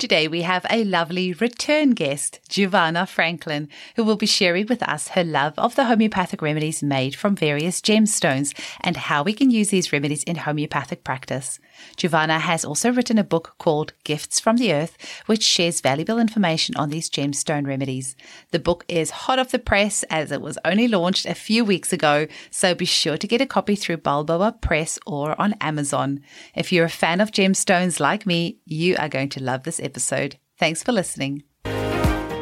Today we have a lovely return guest, Giovanna Franklin, who will be sharing with us her love of the homeopathic remedies made from various gemstones and how we can use these remedies in homeopathic practice. Giovanna has also written a book called Gifts from the Earth, which shares valuable information on these gemstone remedies. The book is hot off the press as it was only launched a few weeks ago, so be sure to get a copy through Balboa Press or on Amazon. If you're a fan of gemstones like me, you are going to love this episode episode. Thanks for listening.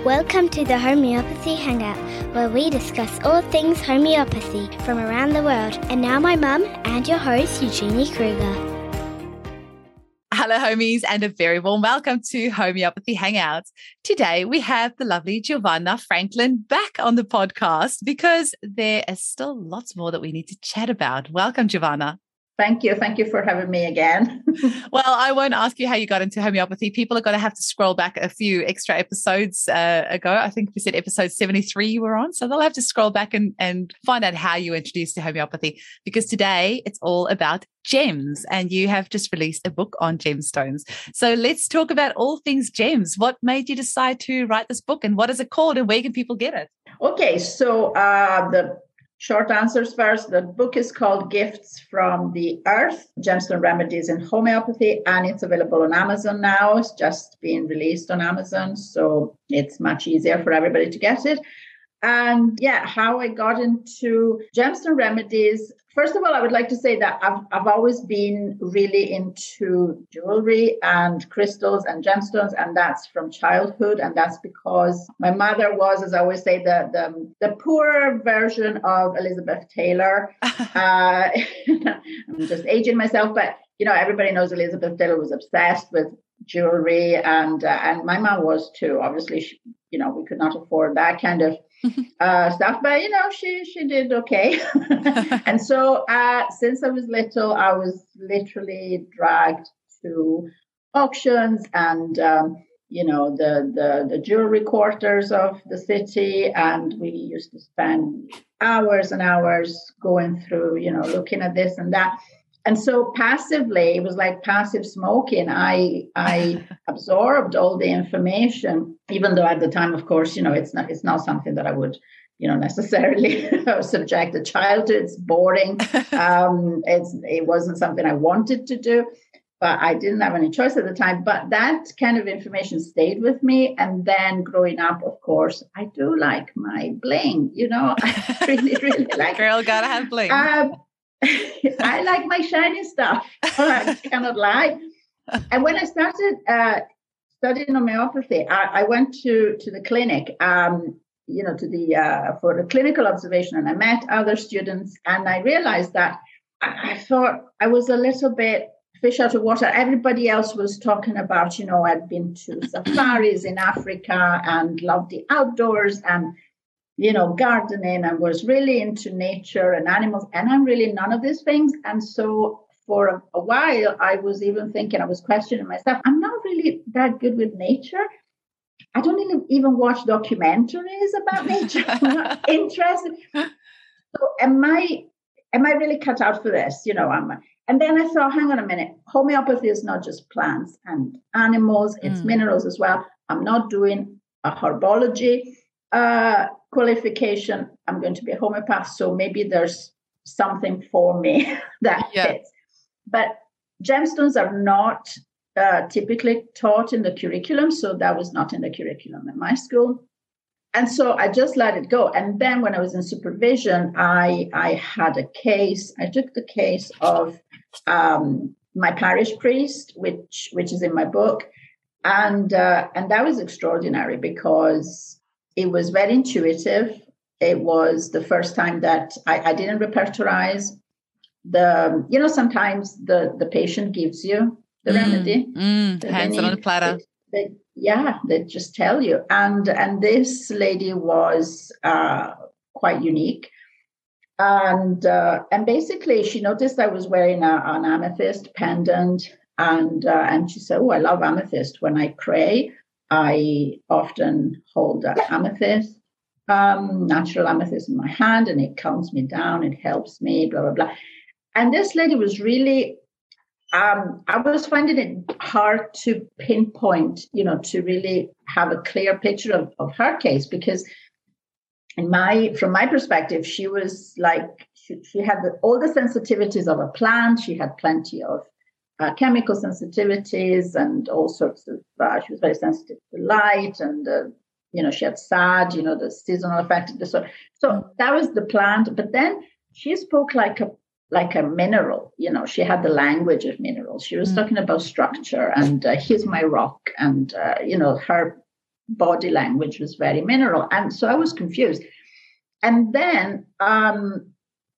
Welcome to the Homeopathy Hangout, where we discuss all things homeopathy from around the world. And now, my mum and your host, Eugenie Kruger. Hello, homies, and a very warm welcome to Homeopathy Hangouts. Today, we have the lovely Giovanna Franklin back on the podcast because there is still lots more that we need to chat about. Welcome, Giovanna. Thank you. Thank you for having me again. well, I won't ask you how you got into homeopathy. People are going to have to scroll back a few extra episodes uh, ago. I think we said episode 73 you were on. So they'll have to scroll back and, and find out how you introduced to homeopathy because today it's all about gems and you have just released a book on gemstones. So let's talk about all things gems. What made you decide to write this book and what is it called and where can people get it? Okay, so uh, the Short answers first. The book is called Gifts from the Earth Gemstone Remedies in Homeopathy, and it's available on Amazon now. It's just being released on Amazon, so it's much easier for everybody to get it. And yeah, how I got into gemstone remedies First of all, I would like to say that I've, I've always been really into jewelry and crystals and gemstones, and that's from childhood. And that's because my mother was, as I always say, the the, the poorer version of Elizabeth Taylor. uh, I'm just aging myself, but you know, everybody knows Elizabeth Taylor was obsessed with jewelry, and uh, and my mom was too. Obviously, she, you know, we could not afford that kind of uh, stuff, but you know, she she did okay. and so, uh, since I was little, I was literally dragged to auctions and um, you know the, the the jewelry quarters of the city, and we used to spend hours and hours going through, you know, looking at this and that and so passively it was like passive smoking. I i absorbed all the information even though at the time of course you know it's not it's not something that i would you know necessarily subject a child to. It's boring. Um it's it wasn't something i wanted to do but i didn't have any choice at the time. But that kind of information stayed with me. And then growing up of course i do like my bling you know? I really really like girl gotta have bling. Um, I like my shiny stuff. I cannot lie. And when I started uh, studying homeopathy, I, I, went to to the clinic, um, you know, to the uh, for the clinical observation, and I met other students, and I realized that I, I thought I was a little bit fish out of water. Everybody else was talking about, you know, I'd been to safaris in Africa and loved the outdoors and you know, gardening and was really into nature and animals. And I'm really none of these things. And so for a, a while, I was even thinking, I was questioning myself, I'm not really that good with nature. I don't even, even watch documentaries about nature. I'm not interested. So am I am I really cut out for this? You know, I'm and then I thought, hang on a minute, homeopathy is not just plants and animals, it's mm. minerals as well. I'm not doing a herbology. Uh, qualification, I'm going to be a homeopath, so maybe there's something for me that yeah. fits. But gemstones are not uh, typically taught in the curriculum, so that was not in the curriculum in my school. And so I just let it go. And then when I was in supervision, I I had a case. I took the case of um, my parish priest, which which is in my book, and uh, and that was extraordinary because it was very intuitive. It was the first time that I, I didn't repertorize the, you know, sometimes the, the patient gives you the mm, remedy. Mm, hands on a platter. They, they, yeah, they just tell you. And and this lady was uh, quite unique. And uh, and basically, she noticed I was wearing a, an amethyst pendant, and uh, and she said, "Oh, I love amethyst. When I pray, I often hold an amethyst, um, natural amethyst in my hand, and it calms me down, it helps me, blah, blah, blah. And this lady was really um, I was finding it hard to pinpoint, you know, to really have a clear picture of, of her case because, in my from my perspective, she was like she, she had the, all the sensitivities of a plant. She had plenty of uh, chemical sensitivities and all sorts of. Uh, she was very sensitive to light, and uh, you know, she had SAD, you know, the seasonal affective disorder. So that was the plant. But then she spoke like a like a mineral. You know, she had the language of minerals. She was mm. talking about structure and uh, here's my rock, and uh, you know, her body language was very mineral, and so I was confused. And then, um,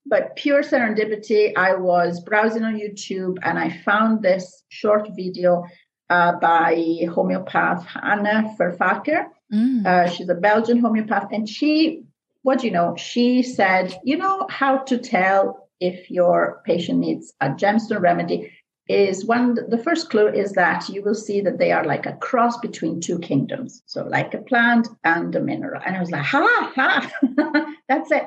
but pure serendipity, I was browsing on YouTube and I found this short video uh, by homeopath Anna Vervarcke. Mm. Uh, she's a Belgian homeopath, and she, what do you know? She said, you know how to tell if your patient needs a gemstone remedy is one the first clue is that you will see that they are like a cross between two kingdoms so like a plant and a mineral and i was like ha ha that's it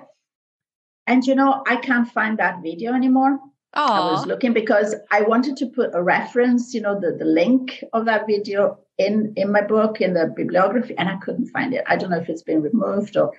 and you know i can't find that video anymore Aww. i was looking because i wanted to put a reference you know the, the link of that video in in my book in the bibliography and i couldn't find it i don't know if it's been removed or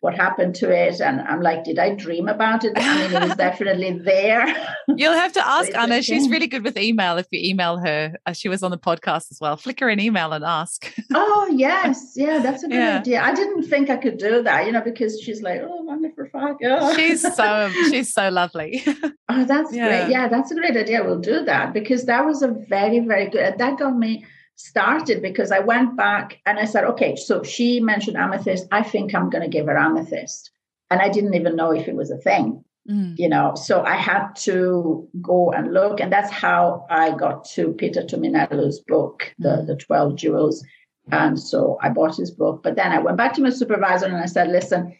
what happened to it and i'm like did i dream about it? I mean it was definitely there. You'll have to ask anna. She's really good with email if you email her. Uh, she was on the podcast as well. Flick her an email and ask. Oh yes. Yeah that's a good yeah. idea. I didn't think i could do that you know because she's like oh wonderful fuck oh. she's so she's so lovely. Oh that's yeah. great yeah that's a great idea. We'll do that because that was a very very good that got me started because I went back and I said, okay, so she mentioned amethyst. I think I'm going to give her amethyst. And I didn't even know if it was a thing, mm. you know. So I had to go and look. And that's how I got to Peter Tumminello's book, the, mm. the 12 Jewels. And so I bought his book. But then I went back to my supervisor and I said, listen,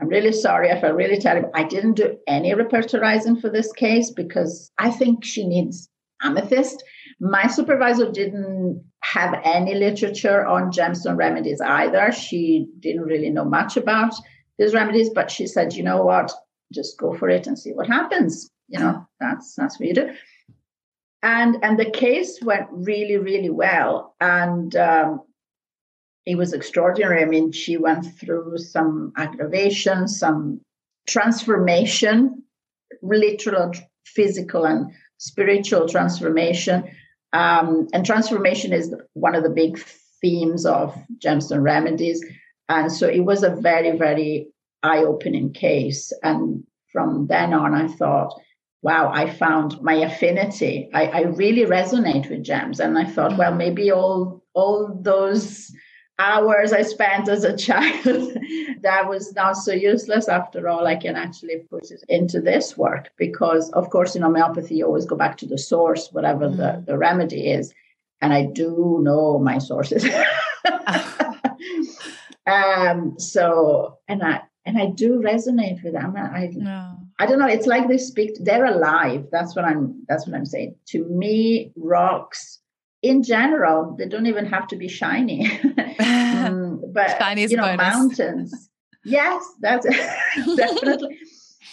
I'm really sorry. I felt really terrible. I didn't do any repertorizing for this case because I think she needs amethyst. My supervisor didn't have any literature on gemstone remedies either. She didn't really know much about these remedies, but she said, you know what, just go for it and see what happens. You know, that's that's what you do. And and the case went really, really well. And um, it was extraordinary. I mean, she went through some aggravation, some transformation, literal, physical, and spiritual transformation. Um, and transformation is one of the big themes of gemstone remedies. And so it was a very, very eye opening case. And from then on, I thought, wow, I found my affinity. I, I really resonate with gems. And I thought, well, maybe all all those hours I spent as a child that was not so useless after all. I can actually put it into this work because, of course, in homeopathy, you always go back to the source, whatever mm. the, the remedy is. And I do know my sources. um, so, and I, and I do resonate with them. I, no. I don't know. It's like they speak. They're alive. That's what I'm. That's what I'm saying. To me, rocks in general, they don't even have to be shiny. um, but Chinese you know, bonus. mountains. yes, that's definitely.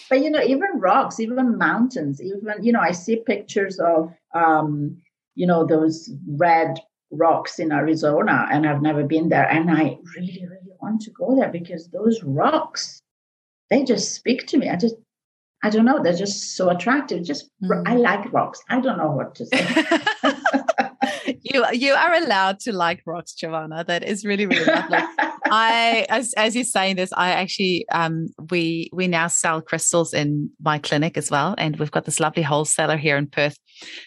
but you know, even rocks, even mountains, even you know, I see pictures of um, you know, those red rocks in Arizona, and I've never been there, and I really, really want to go there because those rocks, they just speak to me. I just I don't know. They're just so attractive. Just mm. I like rocks. I don't know what to say. You you are allowed to like rocks, Giovanna. That is really really lovely. I as as you're saying this, I actually um we we now sell crystals in my clinic as well, and we've got this lovely wholesaler here in Perth.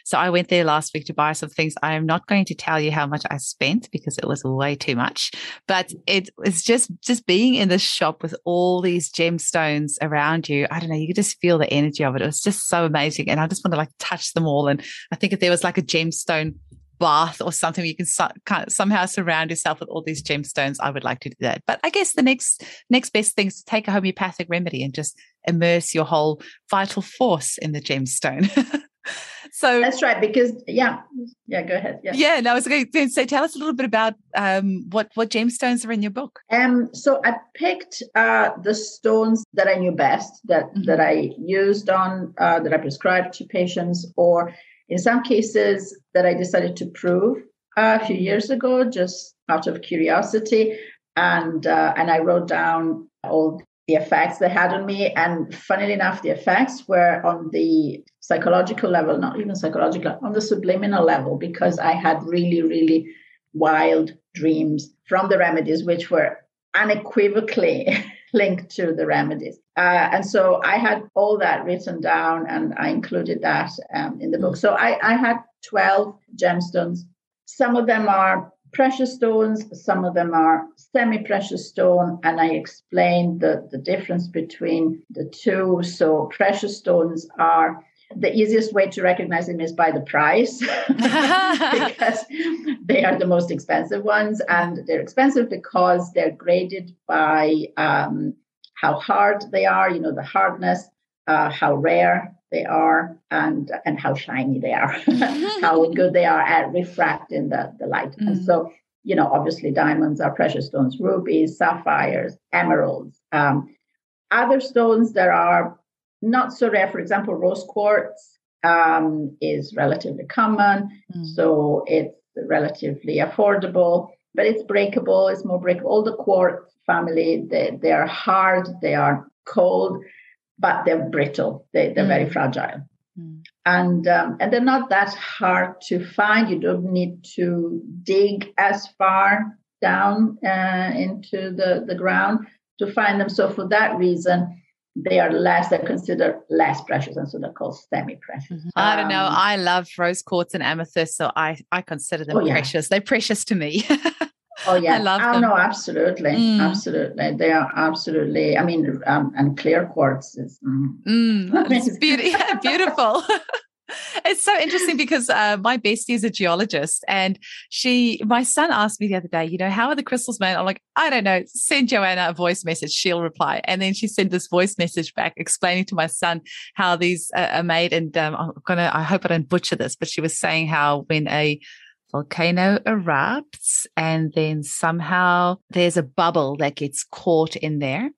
So I went there last week to buy some things. I am not going to tell you how much I spent because it was way too much, but it was just just being in this shop with all these gemstones around you. I don't know, you could just feel the energy of it. It was just so amazing, and I just want to like touch them all. And I think if there was like a gemstone bath or something you can kind of somehow surround yourself with all these gemstones i would like to do that. But i guess the next next best thing is to take a homeopathic remedy and just immerse your whole vital force in the gemstone. So that's right because yeah yeah go ahead yeah. Yeah no i was going to say tell us a little bit about um, what what gemstones are in your book. Um so i picked uh the stones that i knew best that mm-hmm. that i used on uh, that i prescribed to patients or in some cases that I decided to prove a few years ago, just out of curiosity, and uh, and I wrote down all the effects they had on me. And funnily enough, the effects were on the psychological level, not even psychological, on the subliminal level, because I had really, really wild dreams from the remedies, which were unequivocally linked to the remedies. Uh, and so I had all that written down and I included that um, in the book. So I, I had 12 gemstones. Some of them are precious stones, some of them are semi precious stone, and I explained the, the difference between the two. So, precious stones are the easiest way to recognize them is by the price because they are the most expensive ones and they're expensive because they're graded by um, how hard they are you know the hardness uh, how rare they are and and how shiny they are how good they are at refracting the, the light mm. and so you know obviously diamonds are precious stones rubies sapphires emeralds um, other stones that are not so rare. For example, rose quartz um, is relatively common, mm. so it's relatively affordable, but it's breakable. It's more breakable. All the quartz family, they, they are hard, they are cold, but they're brittle. They, they're mm. very fragile. Mm. And um, and they're not that hard to find. You don't need to dig as far down uh, into the, the ground to find them. So for that reason, they are less, they're considered less precious, and so they're called semi-precious. Mm-hmm. I don't know. Um, I love rose quartz and amethyst, so I I consider them oh, yeah. precious. They're precious to me. oh yeah, I love oh, them. no, absolutely, mm. absolutely. They are absolutely. I mean, um, and clear quartz is mm. Mm, it's be- beautiful it's so interesting because uh, my bestie is a geologist, and she, my son asked me the other day, you know, how are the crystals made? I'm like, I don't know. Send Joanna a voice message; she'll reply. And then she sent this voice message back explaining to my son how these uh, are made. And um, I'm gonna, I hope I don't butcher this, but she was saying how when a volcano erupts and then somehow there's a bubble that gets caught in there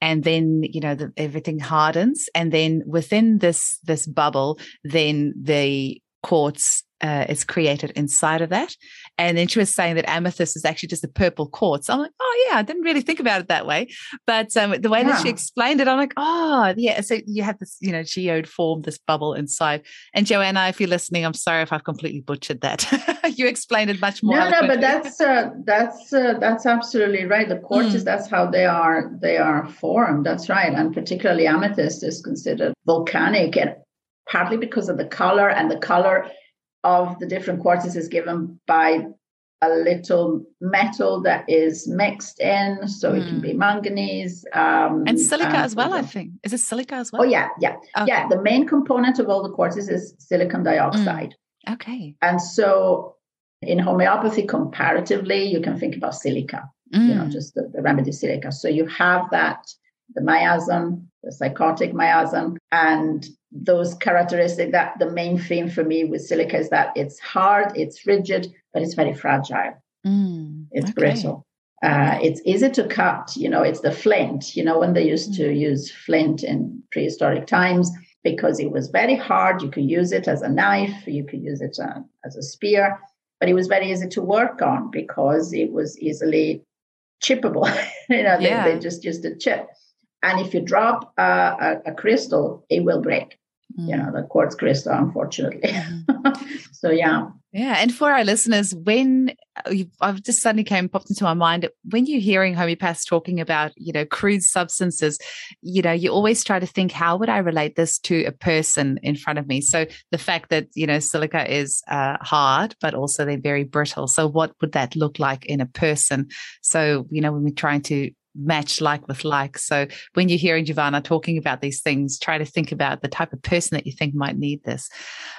and then you know the, everything hardens and then within this this bubble then the quartz uh, is created inside of that. And then she was saying that amethyst is actually just a purple quartz. I'm like, oh yeah, I didn't really think about it that way. But um, the way yeah. that she explained it, I'm like, oh yeah. So you have this, you know, geode form, this bubble inside. And Joanna, if you're listening, I'm sorry if I've completely butchered that. you explained it much more. No, no, but that's uh, that's uh, that's absolutely right. The quartzes, mm. that's how they are they are formed. That's right. And particularly amethyst is considered volcanic and partly because of the color and the color of the different quartzes is given by a little metal that is mixed in. So mm. it can be hmm. manganese. Um, and silica and as well, I think. Is it silica as well? Oh, yeah, yeah. Okay. Yeah, the main component of all the quartzes is silicon dioxide. Mm. Okay. And so in homeopathy, comparatively, you can think about silica, mm. you know, hmm. just the, the remedy silica. So you have that, the miasm, the sycotic miasm, and those characteristics that the main theme for me with silica is that it's hard, it's rigid, but it's very fragile. Mm, it's okay. brittle. Uh, it's easy to cut. You know, it's the flint. You know, when they used mm. to use flint in prehistoric times because it was very hard. You could use it as a knife, you could use it uh, as a spear, but it was very easy to work on because it was easily chippable. you know, yeah. they, they just used a chip. And if you drop a, a, crystal, it will break. Mm. You know, the quartz crystal, unfortunately. Mm. so, yeah. Yeah. And for our listeners, when uh, I've just suddenly came popped into my mind, when you're hearing homeopaths talking about, you know, crude substances, you know, you always try to think, how would I relate this to a person in front of me? So the fact that, you know, silica is uh, hard, but also they're very brittle. So what would that look like in a person? So, you know, when we're trying to match like with like. So when you're hearing Giovanna talking about these things, try to think about the type of person that you think might need this.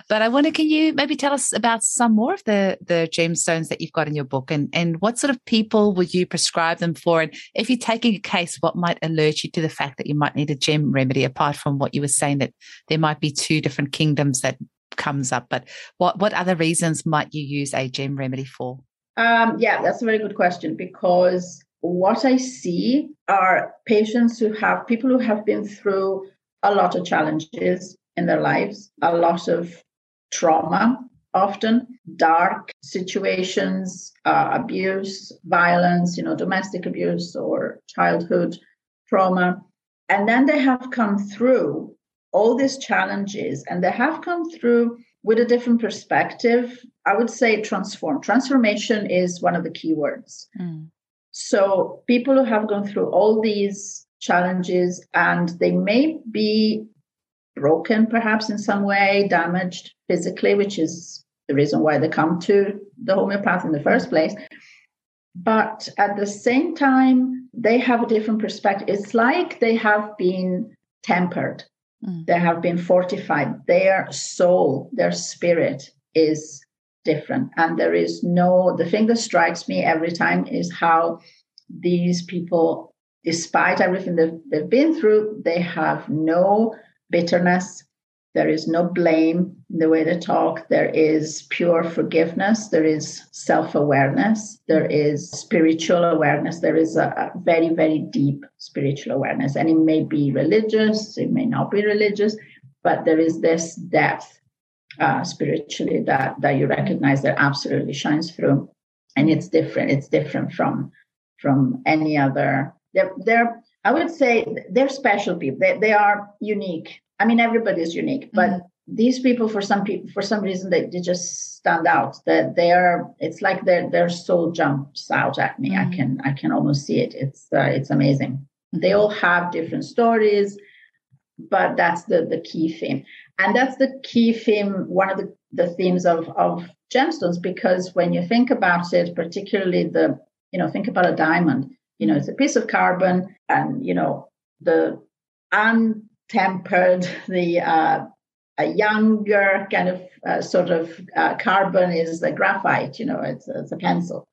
But I wonder, can you maybe tell us about some more of the the gemstones that you've got in your book, and and what sort of people would you prescribe them for? And if you're taking a case, what might alert you to the fact that you might need a gem remedy, apart from what you were saying that there might be two different kingdoms that comes up. But what what other reasons might you use a gem remedy for? Um, yeah, that's a very good question because what I see are patients who have people who have been through a lot of challenges in their lives, a lot of trauma often dark situations uh, abuse violence you know domestic abuse or childhood trauma. And then they have come through all these challenges and they have come through with a different perspective. I would say transform transformation is one of the key words. Mm. So people who have gone through all these challenges and they may be broken perhaps in some way damaged physically which is the reason why they come to the homeopath in the first place. But at the same time they have a different perspective. It's like they have been tempered. Mm. they have been fortified. Their soul their spirit is different and there is no the thing that strikes me every time is how these people despite everything they've, they've been through they have no bitterness there is no blame in the way they talk. There is pure forgiveness. There is self awareness. There is spiritual awareness. There is a, a, very, very deep spiritual awareness. And it may be religious, it may not be religious, but there is this depth uh, spiritually that, that you recognize that absolutely shines through. And it's different. It's different from from any other. They're, they're I would say they're special people. They, they are unique I mean, everybody is unique, but mm-hmm. these people, for some people, for some reason, they, they just stand out. That they are, it's like their their soul jumps out at me. Mm-hmm. I can I can almost see it. It's uh, it's amazing. Mm-hmm. They all have different stories, but that's the the key theme, and that's the key theme. One of the the themes of of gemstones, because when you think about it, particularly the you know think about a diamond. You know, it's a piece of carbon, and you know the untempered the uh, a younger kind of uh, sort of uh, carbon is the graphite, you know, it's, it's a pencil.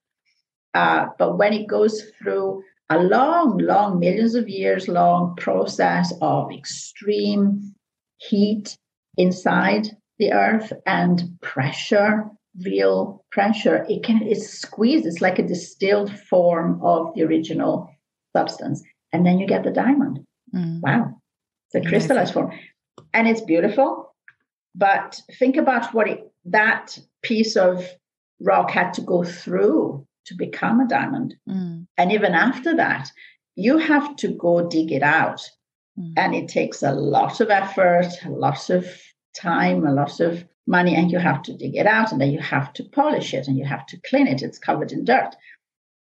Uh, but when it goes through a long, long, millions of years long process of extreme heat inside the earth and pressure, real pressure, it can it's squeezed. It's like a distilled form of the original substance. And then you get the diamond. Mm. Wow the crystallized form. And it's beautiful. But think about what it, that piece of rock had to go through to become a diamond. Mm. And even after that, you have to go dig it out. Mm. And it takes a lot of effort, a lot of time, a lot of money, and you have to dig it out and then you have to polish it and you have to clean it. It's covered in dirt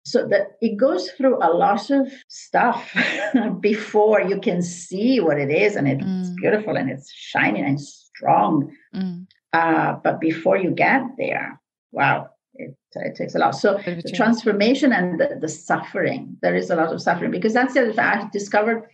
so that it goes through a lot of stuff before you can see what it is and it's mm. beautiful and it's shining and strong mm. uh, but before you get there wow it, it takes a lot so the transformation and the, the, suffering there is a lot of suffering because that's the other thing i discovered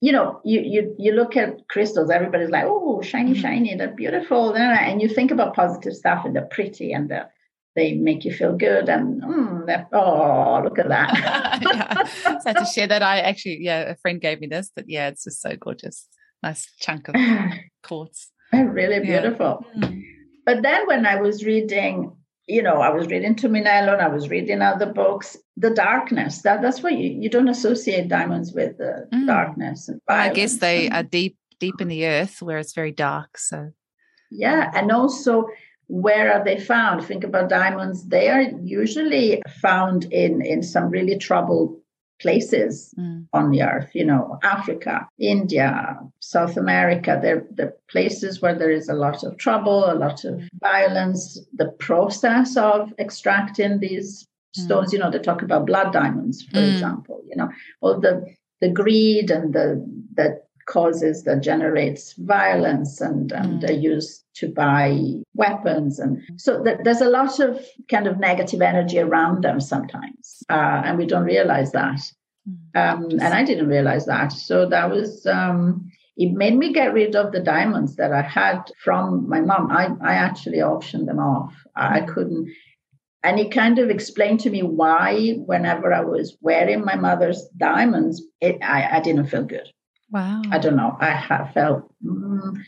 you know you you you look at crystals everybody's like oh shiny mm-hmm. shiny they're beautiful and you think about positive stuff and they're pretty and the they make you feel good and mm, oh look at that yeah. so to share that i actually yeah a friend gave me this but yeah it's just so gorgeous nice chunk of quartz really beautiful yeah. mm. but then when i was reading you know i was reading Tumminello i was reading other books the darkness that that's what you, you don't associate diamonds with the mm. darkness and i guess they and, are deep deep in the earth where it's very dark so yeah and also where are they found? Think about diamonds. They are usually found in, in some really troubled places mm. on the earth, you know, Africa, India, South America. They're the places where there is a lot of trouble, a lot of violence. The process of extracting these mm. stones, you know, they talk about blood diamonds, for mm. example, you know, all the the greed and the the causes that generates violence and, and mm. are used to buy weapons and so th- there's a lot of kind of negative energy around them sometimes uh, and we don't realize that mm. um, and i didn't realize that so that was um, it made me get rid of the diamonds that i had from my mom i, I actually auctioned them off i mm. couldn't and he kind of explained to me why whenever i was wearing my mother's diamonds it, I, I didn't feel good Wow. I don't know. I have felt mm,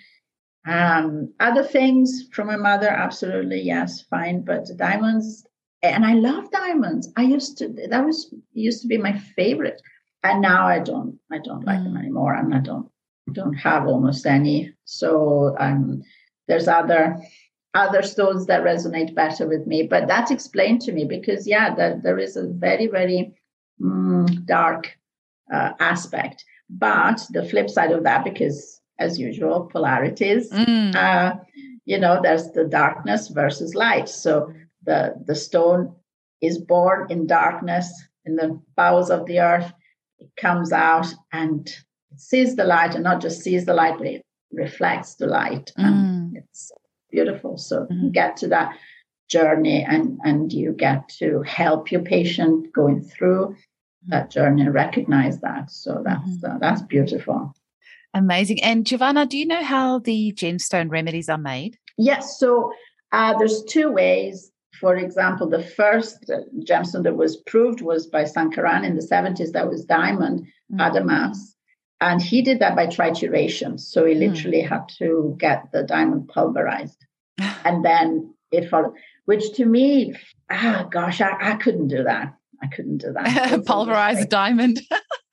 um, other things from my mother, absolutely, yes, fine. But diamonds, and I love diamonds. I used to, that was used to be my favorite. And now I don't, I don't like them mm. anymore. And I don't, don't have almost any. So um, there's other other stones that resonate better with me. But that's explained to me because, yeah, there, there is a very, very mm, dark uh, aspect. But the flip side of that, because as usual, polarities, mm. uh, you know, there's the darkness versus light. So the, the stone is born in darkness in the bowels of the earth. It comes out and it sees the light, and not just sees the light, but it reflects the light. Mm. it's beautiful. So mm-hmm. you get to that journey and, and you get to help your patient going through mm-hmm. That journey and recognize that. So that's mm-hmm. uh, that's beautiful. Amazing. And Giovanna, do you know how the gemstone remedies are made? Yes. So uh, there's two ways. For example, the first gemstone that was proved was by Sankaran in the 70s. That was diamond mm-hmm. adamas. And he did that by trituration. So he hmm. literally mm. had to get the diamond pulverized. and then it followed, which to me, ah, gosh, I, I couldn't do that. I couldn't do that. Pulverized diamond.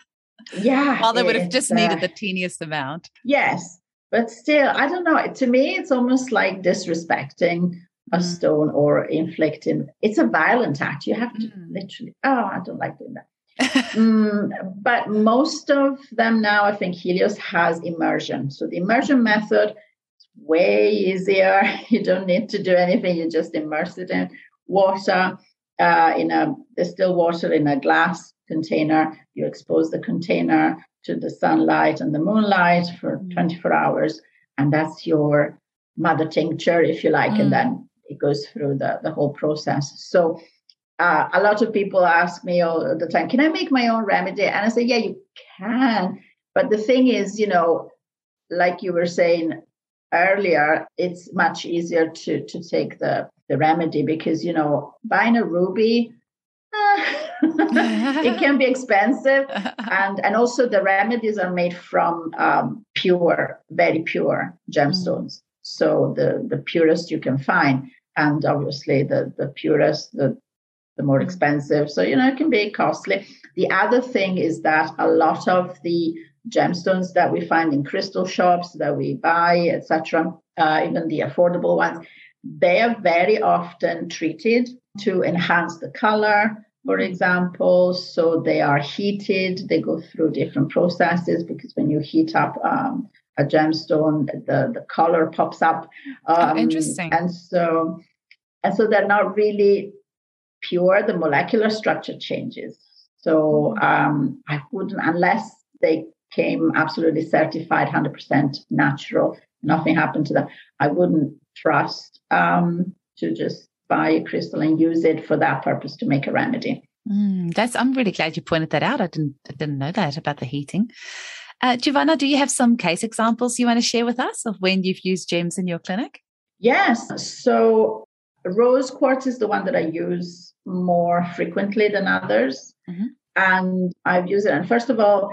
yeah. Well, they would have just uh, needed the teeniest amount. Yes. But still, I don't know. To me, it's almost like disrespecting a mm. stone or inflicting. It's a violent act. You have to mm. literally, oh, I don't like doing that mm, but most of them now, I think Helios has immersion. So the immersion method is way easier. You don't need to do anything. You just immerse it in water, uh, in a distilled water in a glass container. You expose the container to the sunlight and the moonlight for mm. 24 hours, and that's your mother tincture, if you like, mm. and then it goes through the, the whole process. So uh, a lot of people ask me all the time, can I make my own remedy? And I say, yeah, you can. But the thing is, you know, like you were saying earlier, it's much easier to to take the the remedy because you know buying a ruby. Uh, it can be expensive and and also the remedies are made from um, pure very pure gemstones mm. so the the purest you can find and obviously the the purest the the more expensive. So, you know, it can be costly. The other thing is that a lot of the gemstones that we find in crystal shops that we buy, etc., uh, even the affordable ones, they are very often treated to enhance the color, for example. So they are heated, they go through different processes because when you heat up um, a gemstone, the, the color pops up. Oh, um, oh, interesting. And so, and so they're not really pure, the molecular structure changes. So mm-hmm. um, I wouldn't, unless they came absolutely certified 100% natural, nothing happened to them, I wouldn't trust um, to just buy a crystal and use it for that purpose to make a remedy. Mm, that's. I'm really glad you pointed that out. I didn't. I didn't know that about the heating. Uh, Giovanna, do you have some case examples you want to share with us of when you've used gems in your clinic? Yes. So rose quartz is the one that I use more frequently than others. Mm-hmm. And I've used it. And first of all,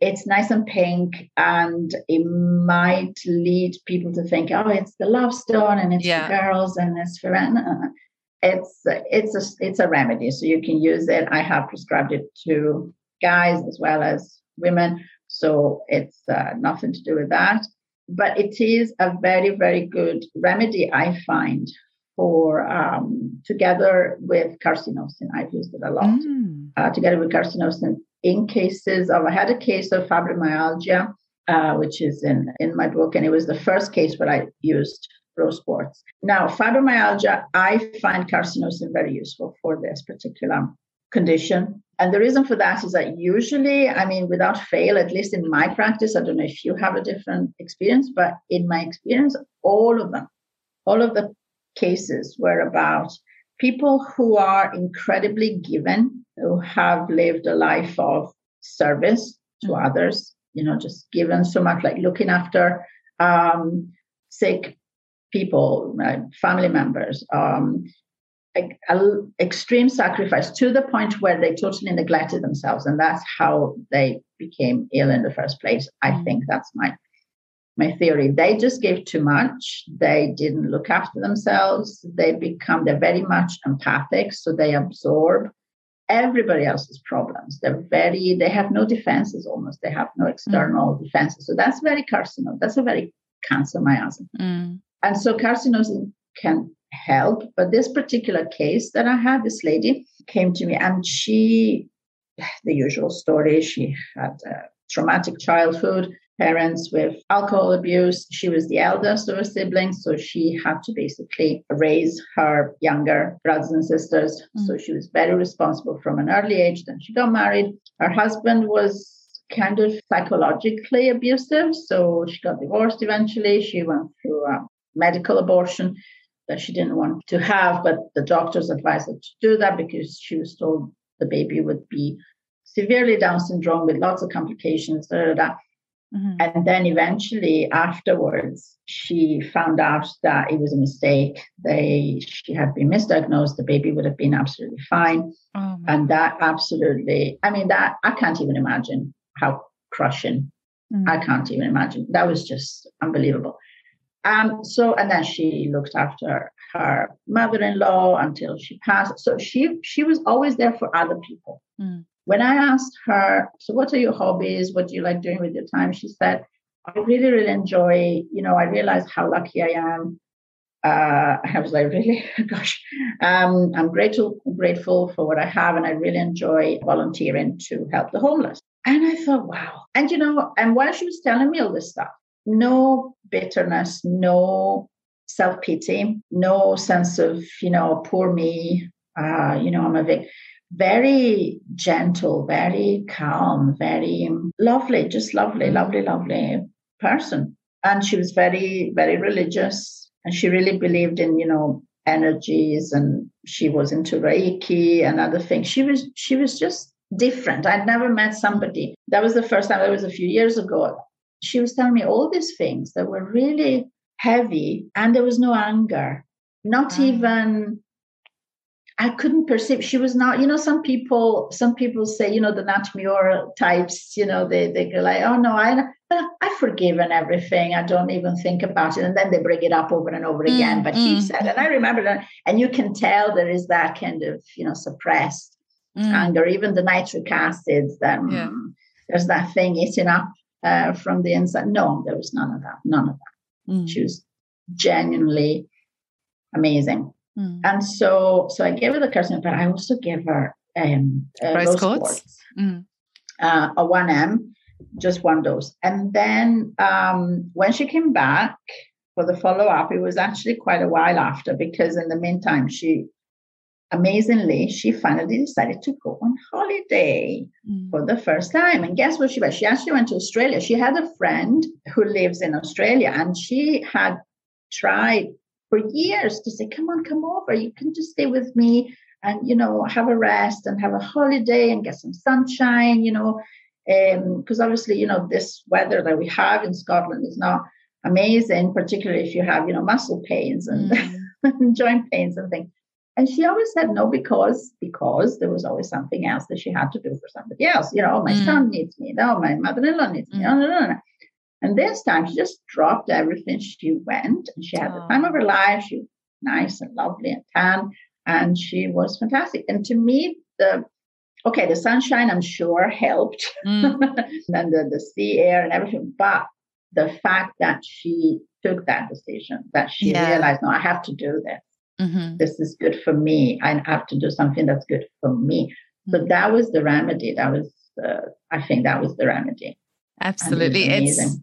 it's nice and pink, and it might lead people to think, oh, it's the love stone and it's yeah. for girls and it's for. men It's it's a it's a remedy, so you can use it. I have prescribed it to guys as well as women, so it's uh, nothing to do with that. But it is a very very good remedy, I find, for um, together with carcinosin. I've used it a lot. Mm. Uh, together with carcinosin in cases of, I had a case of fibromyalgia, uh, which is in, in my book, and it was the first case where I used rose quartz. Now, fibromyalgia, I find carcinosin very useful for this particular condition. And the reason for that is that usually, I mean, without fail, at least in my practice, I don't know if you have a different experience, but in my experience, all of them, all of the cases were about people who are incredibly given, who have lived a life of service to mm-hmm. others, you know, just given so much, like looking after um, sick people, uh, family members, um, extreme sacrifice to the point where they totally neglected themselves. And that's how they became ill in the first place. I mm. think that's my my theory. They just gave too much. They didn't look after themselves. They become, they're very much empathic. So they absorb everybody else's problems. They're very, they have no defenses almost. They have no external mm. defenses. So that's very carcinoma. That's a very cancer miasm. Mm. And so carcinosin can help. But this particular case that I had, this lady came to me and she, the usual story, she had a traumatic childhood, parents with alcohol abuse. She was the eldest of her siblings, so she had to basically raise her younger brothers and sisters. Mm. So she was very responsible from an early age. Then she got married. Her husband was kind of psychologically abusive, so she got divorced eventually. She went through a medical abortion that she didn't want to have, but the doctors advised her to do that because she was told the baby would be severely Down syndrome with lots of complications. Da, da, da. Mm-hmm. And then eventually, afterwards, she found out that it was a mistake. They she had been misdiagnosed. The baby would have been absolutely fine, oh, and that absolutely. I mean, that I can't even imagine how crushing. Mm-hmm. I can't even imagine. That was just unbelievable. Um, so and then she looked after her mother-in-law until she passed. So she she was always there for other people. Mm. When I asked her, so what are your hobbies? What do you like doing with your time? She said, I really, really enjoy, you know, I realize how lucky I am. Uh, I was like, really? Gosh, um, I'm grateful, grateful for what I have, and I really enjoy volunteering to help the homeless. And I thought, wow. And you know, and while she was telling me all this stuff, no bitterness, no self pity, no sense of, you know, poor me. Uh, you know, I'm a victim very gentle, very calm, very lovely, just lovely, lovely, lovely person. And she was very, very religious. And she really believed in, you know, energies and she was into Reiki and other things. She was she was just different. I'd never met somebody. That was the first time, that was a few years ago. She was telling me all these things that were really heavy and there was no anger, not mm. even I couldn't perceive she was not, you know, some people, some people say, you know, the Nat types, you know, they they go like, oh no, I I've forgiven everything. I don't even think about it. And then they bring it up over and over again. Mm, but he mm. said, and I remember that, and you can tell there is that kind of, you know, suppressed mm. anger, even the nitric acids, that yeah. Mm, there's that thing eating up uh, from the inside. No, there was none of that. None of that. Mm. She was genuinely amazing. Mm. And so, so I gave her the carcinoma, but I also gave her um, uh, rose, quartz, quartz mm. uh, a 1M, just one dose. And then um, when she came back for the follow up, it was actually quite a while after because in the meantime, she amazingly, she finally decided to go on holiday mm. for the first time. And guess what she went? She actually went to Australia. She had a friend who lives in Australia and she had tried for years to say, come on, come over. You can just stay with me and, you know, have a rest and have a holiday and get some sunshine, you know. Because um, obviously, you know, this weather that we have in Scotland is not amazing, particularly if you have, you know, muscle pains and mm. joint pains and things. And she always said no because because there was always something else that she had to do for somebody else. You know, oh, my mm. son needs me. No, my mother-in-law needs me. Mm. No, no, no, no. And this time she just dropped everything. She went and she had the time of her life. She was nice and lovely and tan, and she was fantastic. And to me, the okay, the sunshine I'm sure helped, mm. and the, the sea air and everything, but the fact that she took that decision, that she yeah. realized, no, I have to do this. Mm-hmm. This is good for me. I have to do something that's good for me. So that was the remedy. That was, uh, I think, that was the remedy. Absolutely, it's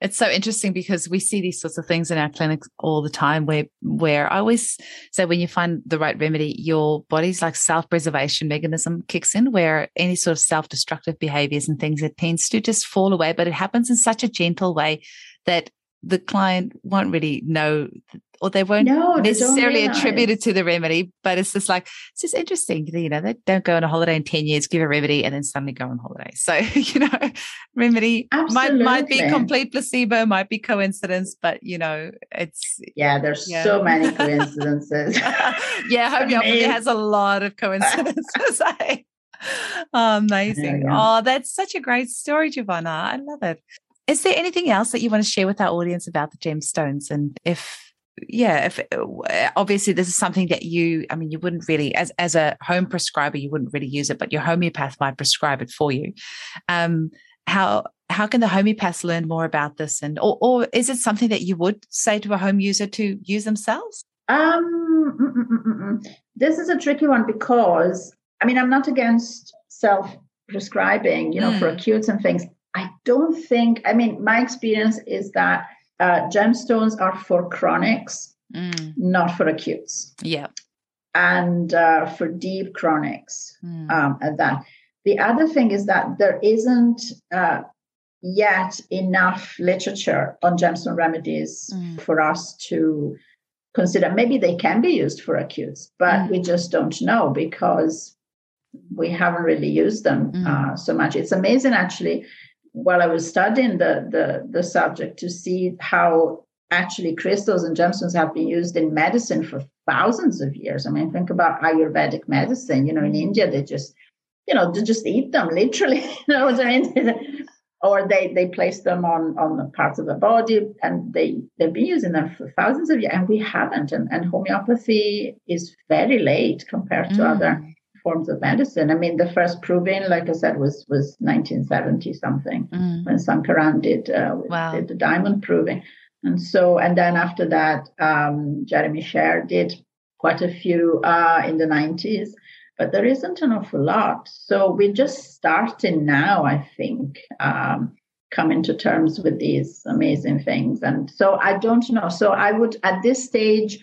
it's so interesting because we see these sorts of things in our clinics all the time where where I always say when you find the right remedy, your body's like self-preservation mechanism kicks in where any sort of self-destructive behaviors and things it tends to just fall away, but it happens in such a gentle way that the client won't really know or they won't no, necessarily attribute it to the remedy, but it's just like, it's just interesting. You know, they don't go on a holiday in 10 years, give a remedy, and then suddenly go on holiday. So, you know, remedy might, might be complete placebo, might be coincidence, but, you know, it's. Yeah, there's yeah. so many coincidences. yeah, homeopathy has a lot of coincidences. Eh? oh, amazing. Oh, that's such a great story, Giovanna. I love it. Is there anything else that you want to share with our audience about the gemstones? And if, yeah, if uh, obviously this is something that you, I mean, you wouldn't really, as as a home prescriber, you wouldn't really use it, but your homeopath might prescribe it for you. Um, how how can the homeopaths learn more about this, and or or is it something that you would say to a home user to use themselves? Um, mm, mm, mm, mm, this is a tricky one because I mean I'm not against self prescribing, you know, for acutes and things. I don't think. I mean, my experience is that uh, gemstones are for chronics, not for acutes. Yeah. And uh, for deep chronics, Mm. um, at that. The other thing is that there isn't uh, yet enough literature on gemstone remedies Mm. for us to consider. Maybe they can be used for acutes, but Mm. we just don't know because we haven't really used them Mm. uh, so much. It's amazing, actually, while I was studying the, the, the subject to see how actually crystals and gemstones have been used in medicine for thousands of years. I mean, think about Ayurvedic medicine. You know, in India, they just, you know, they just eat them literally. you know what I mean? or they they place them on on the parts of the body, and they they've been using them for thousands of years, and we haven't. And, and homeopathy is very late compared to Mm. other forms of medicine. I mean, the first proving, like I said, was was 1970 something Mm. when Sankaran did, uh, Wow. did the diamond proving. And so, and then after that, um, Jeremy Sherr did quite a few uh, in the 90s, but there isn't an awful lot. So we're just starting now, I think, um, coming to terms with these amazing things. And so I don't know. So I would, at this stage,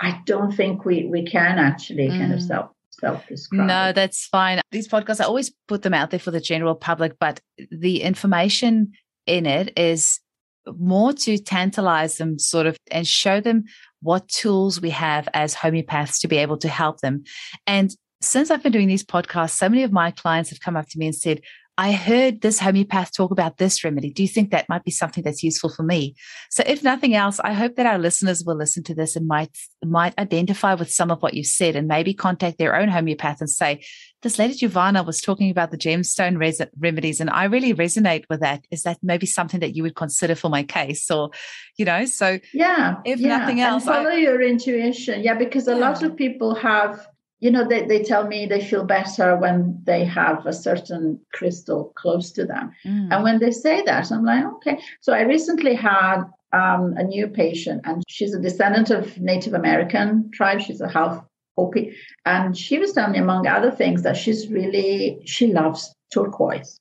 I don't think we, we can actually kind of Mm. self self prescribe. No, that's fine. These podcasts, I always put them out there for the general public, but the information in it is more to tantalize them, sort of, and show them what tools we have as homeopaths to be able to help them. And since I've been doing these podcasts, so many of my clients have come up to me and said, I heard this homeopath talk about this remedy. Do you think that might be something that's useful for me? So if nothing else, I hope that our listeners will listen to this and might might identify with some of what you've said and maybe contact their own homeopath and say, this lady Giovanna was talking about the gemstone res- remedies and I really resonate with that. Is that maybe something that you would consider for my case? Or, you know, so yeah If yeah. nothing And else, I- follow your intuition yeah because a lot of people have you know they, they tell me they feel better when they have a certain crystal close to them. Mm, and when they say that i'm like okay. So i recently had um, a new patient and she's a descendant of native american tribe. She's a half hopi. And she was telling me among other things that she's really she loves turquoise.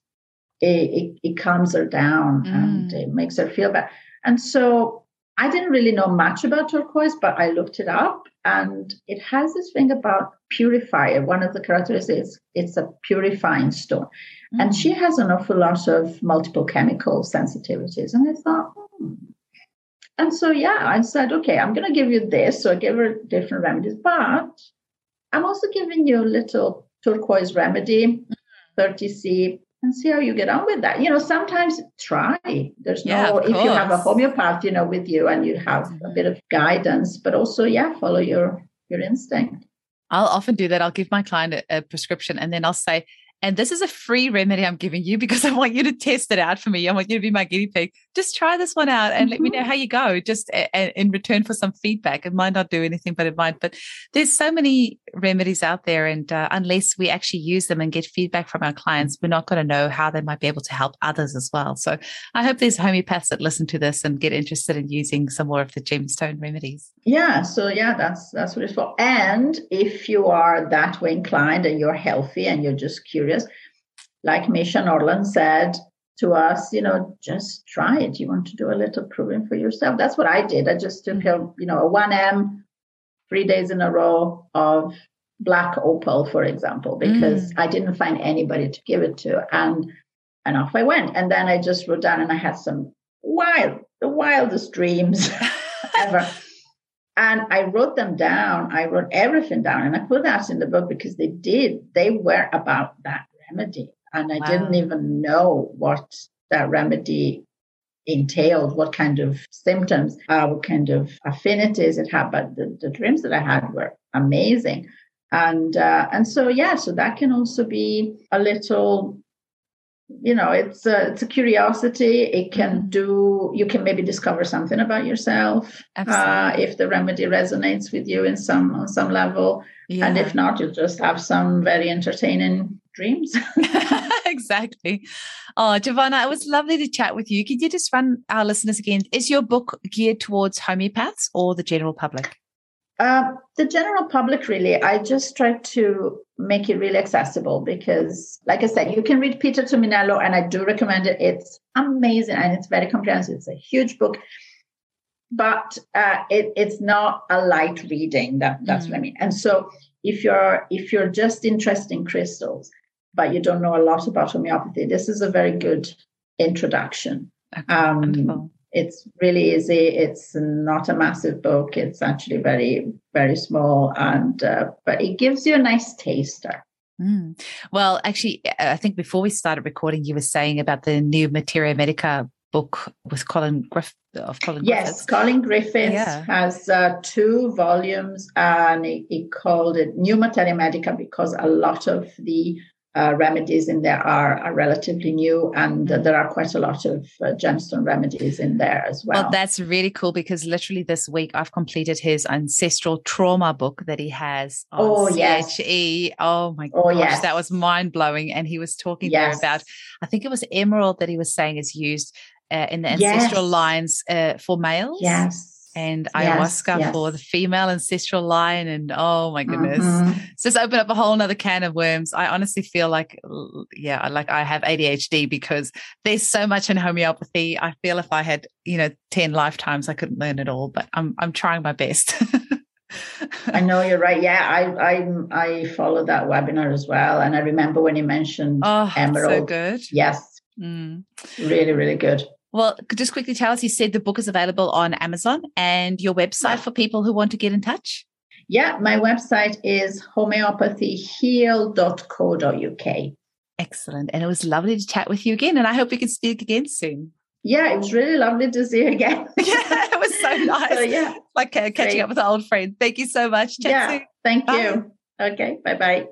It, it, it calms her down and Mm. it makes her feel better. And so I didn't really know much about turquoise, but I looked it up and it has this thing about purifier. One of the characteristics is it's a purifying stone. And mm. she has an awful lot of multiple chemical sensitivities. And I thought, hmm. and so, yeah, I said, okay, I'm going to give you this. So I gave her different remedies, but I'm also giving you a little turquoise remedy, 30C, and see how you get on with that. You know, sometimes try. There's Yeah, no, if you have a homeopath, you know, with you and you have a bit of guidance, but also, yeah, follow your your instinct. I'll often do that. I'll give my client a, a prescription and then I'll say, and this is a free remedy I'm giving you because I want you to test it out for me. I want you to be my guinea pig. Just try this one out and let me know how you go. Just a, a- in return for some feedback. It might not do anything, but it might. But there's so many remedies out there, and uh, unless we actually use them and get feedback from our clients, we're not going to know how they might be able to help others as well. So I hope there's homeopaths that listen to this and get interested in using some more of the gemstone remedies. Yeah, so yeah, that's that's what it's for. And if you are that way inclined and you're healthy and you're just curious, like Misha Norland said to us, you know, just try it. You want to do a little proving for yourself. That's what I did. I just took a, you know, a 1M three days in a row of black opal, for example, because mm. I didn't find anybody to give it to. And and off I went. And then I just wrote down and I had some wild, the wildest dreams ever. And I wrote them down. I wrote everything down and I put that in the book because they did. They were about that remedy. And I Wow. didn't even know what that remedy entailed, what kind of symptoms, uh, what kind of affinities it had. But the, the dreams that I had were amazing. And uh, and so yeah, so that can also be a little you know it's a, it's a curiosity it can Mhm. do you can maybe discover something about yourself uh, if the remedy resonates with you in some on some level Yeah. and if not you'll just have some very entertaining dreams exactly. Oh, Giovanna, it was lovely to chat with you. Could you just run our listeners again? Is your book geared towards homeopaths or the general public? Uh, the general public, really, I just try to make it really accessible because, like I said, you can read Peter Tumminello, and I do recommend it. It's amazing and it's very comprehensive. It's a huge book, but uh, it, it's not a light reading. That that's mm. what I mm. mean. And so, if you're if you're just interested in crystals, but you don't know a lot about homeopathy, this is a very good introduction. Okay, um, it's really easy. It's not a massive book. It's actually very, very small, and uh, but it gives you a nice taster. Mm. Well, actually, I think before we started recording, you were saying about the new Materia Medica book with Colin Griff of Colin. Yes, Griffiths. Colin Griffiths yeah. has uh, two volumes, and he, he, called it New Materia Medica because a lot of the uh, remedies in there are, are relatively new, and uh, there are quite a lot of uh, gemstone remedies in there as well. Well, that's really cool because literally this week I've completed his ancestral trauma book that he has oh, yes. CHE. Oh my oh, gosh, yes. that was mind blowing. And he was talking yes. there about, I think it was emerald that he was saying is used uh, in the ancestral yes. lines uh, for males. Yes and ayahuasca yes, yes. for the female ancestral line. And oh my goodness, mm-hmm. it's just opened up a whole nother can of worms. I honestly feel like, yeah, like I have ADHD because there's so much in homeopathy. I feel if I had, you know, 10 lifetimes, I couldn't learn it all, but I'm, I'm trying my best. I know you're right. Yeah, I I I followed that webinar as well, and I remember when you mentioned oh, emerald. So good. Yes, mm. really, really good. Well, just quickly tell us, you said the book is available on Amazon and your website for people who want to get in touch. Yeah, my website is homeopathyheal.co.uk. Excellent. And it was lovely to chat with you again. And I hope we can speak again soon. Yeah, it was really lovely to see you again. yeah, it was so nice. So, yeah. Like uh, catching Great. up with an old friend. Thank you so much. Chat yeah, soon. thank bye. you. Okay, bye bye.